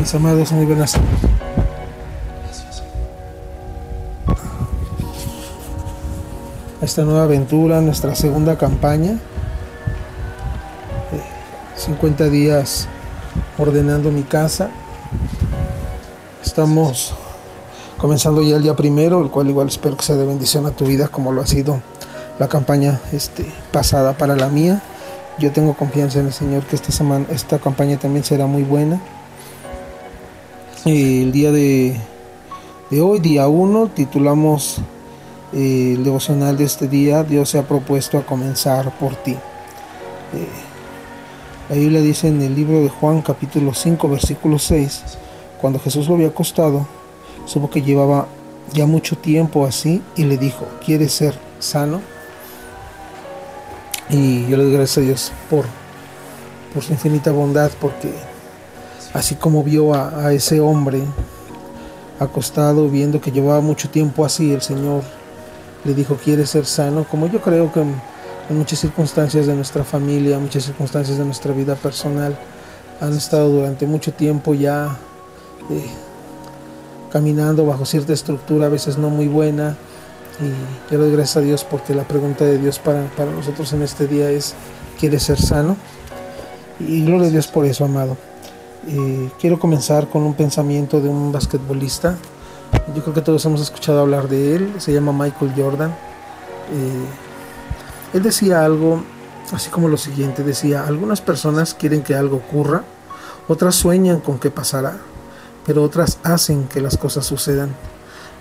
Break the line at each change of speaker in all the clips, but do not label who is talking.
Mis amados, muy buenas tardes. Esta nueva aventura, nuestra segunda campaña. 50 eh, días ordenando mi casa. Estamos comenzando ya el día primero, el cual igual espero que sea de bendición a tu vida como lo ha sido la campaña este, pasada para la mía. Yo tengo confianza en el Señor que esta semana, esta campaña también será muy buena. El día de, hoy, día 1, titulamos eh, el devocional de este día, Dios se ha propuesto a comenzar por ti. Eh, la Biblia dice en el libro de Juan capítulo 5 versículo 6, cuando Jesús lo había acostado, supo que llevaba ya mucho tiempo así y le dijo, ¿quieres ser sano? Y yo le doy gracias a Dios por, por su infinita bondad, porque así como vio a, ese hombre acostado, viendo que llevaba mucho tiempo así, el Señor le dijo, ¿quieres ser sano? Como yo creo que en, muchas circunstancias de nuestra familia, muchas circunstancias de nuestra vida personal, han estado durante mucho tiempo ya eh, caminando bajo cierta estructura, a veces no muy buena. Y yo doy gracias a Dios porque la pregunta de Dios para, para nosotros en este día es, ¿quieres ser sano? Y gloria a Dios por eso, amado. Eh, quiero comenzar con un pensamiento de un basquetbolista. Yo creo que todos hemos escuchado hablar de él. Se llama Michael Jordan. Eh, él decía algo así como lo siguiente. Decía, algunas personas quieren que algo ocurra, otras sueñan con que pasará, pero otras hacen que las cosas sucedan.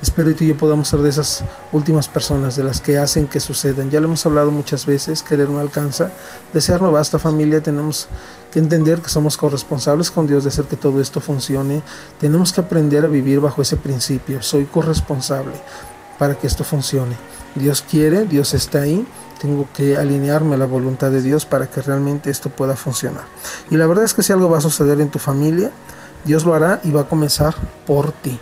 Espero que yo podamos ser de esas últimas personas, de las que hacen que sucedan. Ya lo hemos hablado muchas veces, querer no alcanza, desear no basta familia, tenemos que entender que somos corresponsables con Dios de hacer que todo esto funcione. Tenemos que aprender a vivir bajo ese principio, soy corresponsable para que esto funcione. Dios quiere, Dios está ahí, tengo que alinearme a la voluntad de Dios para que realmente esto pueda funcionar. Y la verdad es que si algo va a suceder en tu familia, Dios lo hará y va a comenzar por ti.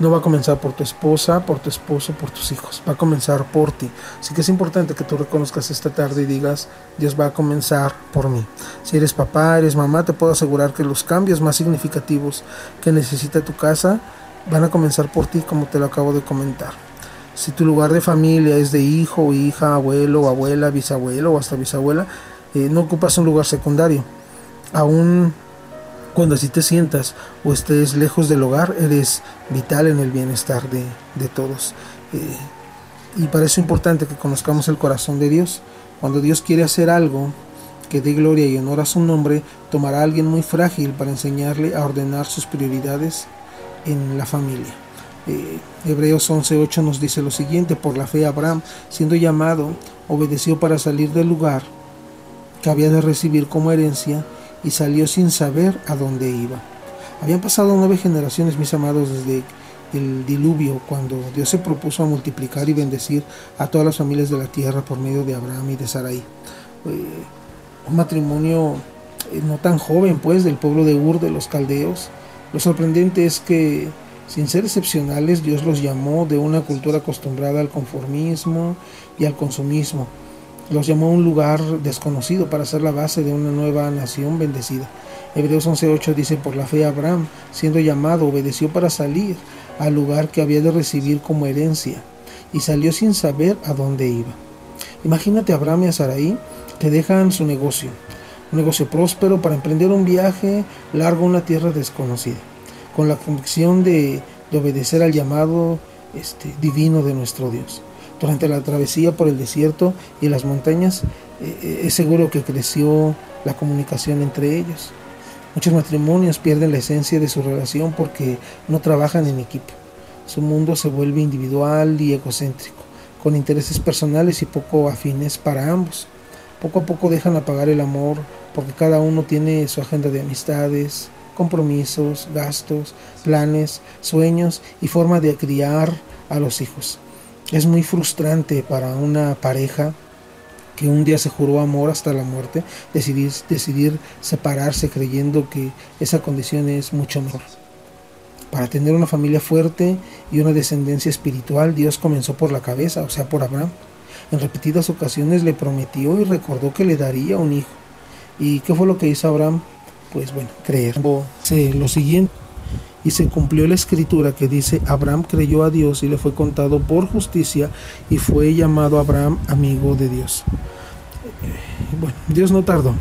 No va a comenzar por tu esposa, por tu esposo, por tus hijos. Va a comenzar por ti. Así que es importante que tú reconozcas esta tarde y digas, Dios va a comenzar por mí. Si eres papá, eres mamá, te puedo asegurar que los cambios más significativos que necesita tu casa van a comenzar por ti, como te lo acabo de comentar. Si tu lugar de familia es de hijo, hija, abuelo, abuela, bisabuelo o hasta bisabuela, eh, no ocupas un lugar secundario. Aún cuando así te sientas o estés lejos del hogar, eres vital en el bienestar de, todos. Eh, y para eso es importante que conozcamos el corazón de Dios. Cuando Dios quiere hacer algo que dé gloria y honor a su nombre, tomará a alguien muy frágil para enseñarle a ordenar sus prioridades en la familia. Eh, Hebreos 11:8 nos dice lo siguiente, por la fe Abraham, siendo llamado, obedeció para salir del lugar que había de recibir como herencia y salió sin saber a dónde iba. Habían pasado nueve generaciones, mis amados, desde el diluvio, cuando Dios se propuso a multiplicar y bendecir a todas las familias de la tierra por medio de Abraham y de Sarai. Eh, un matrimonio eh, no tan joven, pues, del pueblo de Ur de los caldeos. Lo sorprendente es que, sin ser excepcionales, Dios los llamó de una cultura acostumbrada al conformismo y al consumismo los llamó a un lugar desconocido para ser la base de una nueva nación bendecida. Hebreos 11.8 dice, por la fe Abraham, siendo llamado, obedeció para salir al lugar que había de recibir como herencia, y salió sin saber a dónde iba. Imagínate Abraham y a Sarai que dejan su negocio, un negocio próspero para emprender un viaje largo a una tierra desconocida, con la convicción de, obedecer al llamado este, divino de nuestro Dios. Durante la travesía por el desierto y las montañas eh, eh, es seguro que creció la comunicación entre ellos. Muchos matrimonios pierden la esencia de su relación porque no trabajan en equipo. Su mundo se vuelve individual y egocéntrico, con intereses personales y poco afines para ambos. Poco a poco dejan apagar el amor porque cada uno tiene su agenda de amistades, compromisos, gastos, planes, sueños y forma de criar a los hijos. Es muy frustrante para una pareja que un día se juró amor hasta la muerte, decidir, decidir separarse creyendo que esa condición es mucho mejor. Para tener una familia fuerte y una descendencia espiritual, Dios comenzó por la cabeza, o sea, por Abraham. En repetidas ocasiones le prometió y recordó que le daría un hijo. ¿Y qué fue lo que hizo Abraham? pues bueno, creer. Lo siguiente, y se cumplió la escritura que dice, Abraham creyó a Dios y le fue contado por justicia y fue llamado Abraham amigo de Dios. Bueno, Dios no tardó.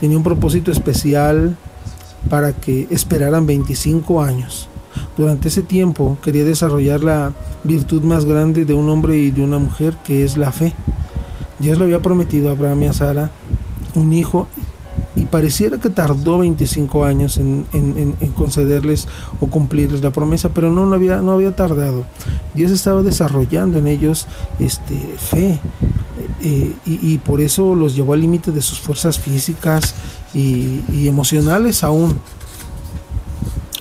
Tenía un propósito especial para que esperaran 25 años. Durante ese tiempo quería desarrollar la virtud más grande de un hombre y de una mujer, que es la fe. Dios le había prometido a Abraham y a Sara un hijo y pareciera que tardó 25 años en, concederles o cumplirles la promesa, pero no, no, había, no había tardado. Dios estaba desarrollando en ellos este, fe eh, y, por eso los llevó al límite de sus fuerzas físicas y, y emocionales aún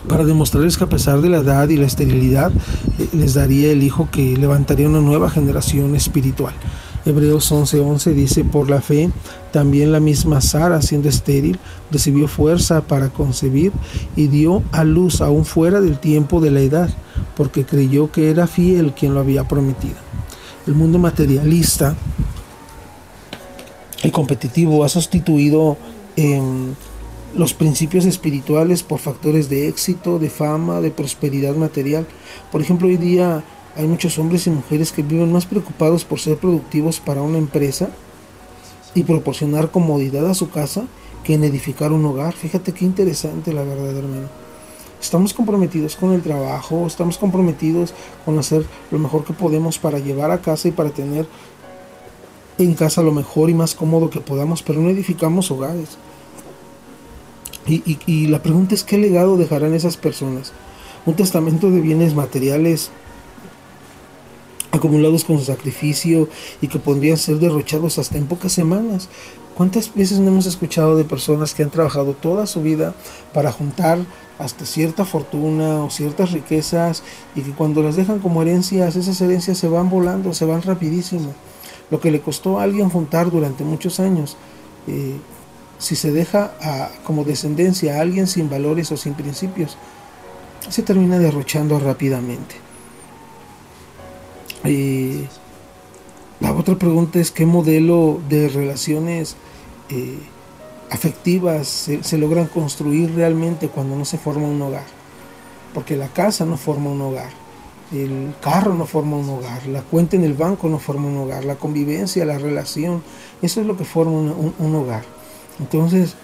para demostrarles que a pesar de la edad y la esterilidad, eh, les daría el hijo que levantaría una nueva generación espiritual. Hebreos 11:11 dice, por la fe, también la misma Sara, siendo estéril, recibió fuerza para concebir y dio a luz aún fuera del tiempo de la edad, porque creyó que era fiel quien lo había prometido. El mundo materialista y competitivo ha sustituido em, los principios espirituales por factores de éxito, de fama, de prosperidad material. Por ejemplo, hoy día hay muchos hombres y mujeres que viven más preocupados por ser productivos para una empresa y proporcionar comodidad a su casa que en edificar un hogar. Fíjate qué interesante la verdad, hermano. Estamos comprometidos con el trabajo, estamos comprometidos con hacer lo mejor que podemos para llevar a casa y para tener en casa lo mejor y más cómodo que podamos, pero no edificamos hogares. Y, y la pregunta es, ¿qué legado dejarán esas personas? Un testamento de bienes materiales acumulados con su sacrificio y que podrían ser derrochados hasta en pocas semanas. ¿Cuántas veces no hemos escuchado de personas que han trabajado toda su vida para juntar hasta cierta fortuna o ciertas riquezas y que cuando las dejan como herencias, esas herencias se van volando, se van rapidísimo? Lo que le costó a alguien juntar durante muchos años, eh, si se deja como descendencia a alguien sin valores o sin principios, se termina derrochando rápidamente. Y la otra pregunta es qué modelo de relaciones eh, afectivas se, logran construir realmente cuando no se forma un hogar. Porque la casa no forma un hogar, el carro no forma un hogar, la cuenta en el banco no forma un hogar, la convivencia, la relación, eso es lo que forma un hogar. Entonces,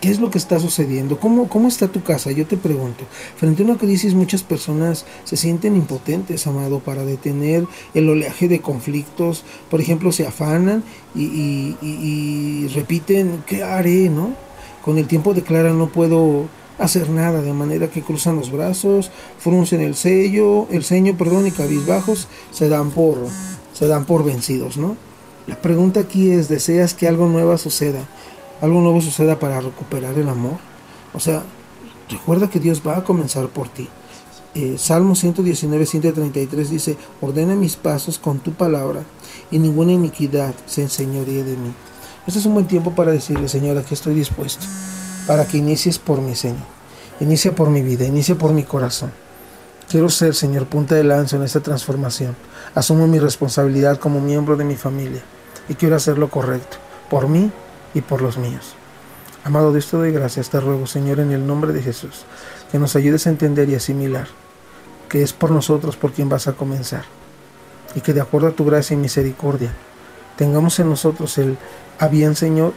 ¿Qué es lo que está sucediendo? ¿Cómo, ¿Cómo está tu casa? Yo te pregunto. Frente a una crisis muchas personas se sienten impotentes, amado, para detener el oleaje de conflictos. Por ejemplo, se afanan y, repiten, ¿qué haré? ¿no? Con el tiempo declaran, no puedo hacer nada, de manera que cruzan los brazos, fruncen el sello, el ceño, perdón, y cabizbajos se dan por, se dan por vencidos, ¿no? La pregunta aquí es, ¿deseas que algo nuevo suceda? Algo nuevo suceda para recuperar el amor. O sea, recuerda que Dios va a comenzar por ti. Eh, Salmo 119, 133 dice, ordena mis pasos con tu palabra y ninguna iniquidad se enseñoríe de mí. Este es un buen tiempo para decirle, Señor, aquí estoy dispuesto, para que inicies por mi Señor. Inicia por mi vida, inicia por mi corazón. Quiero ser, Señor, punta de lanza en esta transformación. Asumo mi responsabilidad como miembro de mi familia y quiero hacer lo correcto, por mí y por los míos. Amado Dios, te doy gracias, te ruego, Señor, en el nombre de Jesús, que nos ayudes a entender y asimilar que es por nosotros por quien vas a comenzar. Y que de acuerdo a tu gracia y misericordia, tengamos en nosotros el a bien, Señor,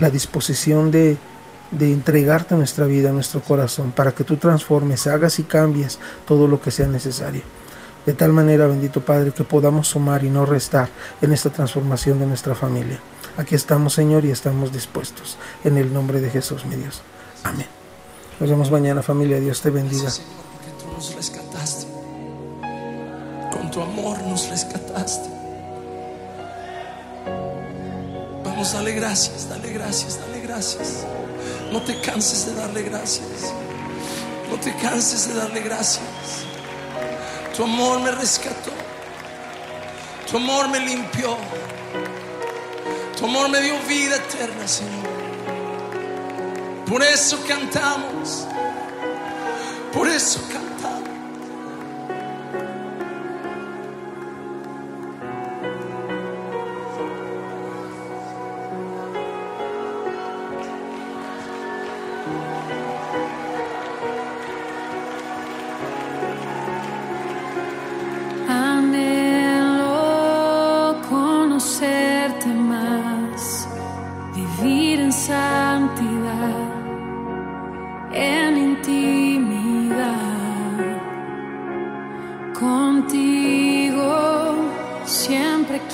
la disposición de, de entregarte nuestra vida, nuestro corazón, para que tú transformes, hagas y cambies todo lo que sea necesario. De tal manera, bendito Padre, que podamos sumar y no restar en esta transformación de nuestra familia. Aquí estamos, Señor, y estamos dispuestos. En el nombre de Jesús, mi Dios. Amén. Nos vemos mañana, familia. Dios te bendiga.
Señor, porque tú nos rescataste. Con tu amor nos rescataste. Vamos, dale gracias, dale gracias, dale gracias. No te canses de darle gracias. No te canses de darle gracias. Tu amor me rescató. Tu amor me limpió. Amor me dio vida eterna, Señor. Por eso cantamos. Por eso cantamos.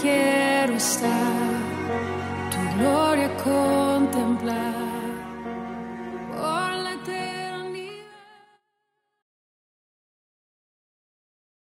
quero estar.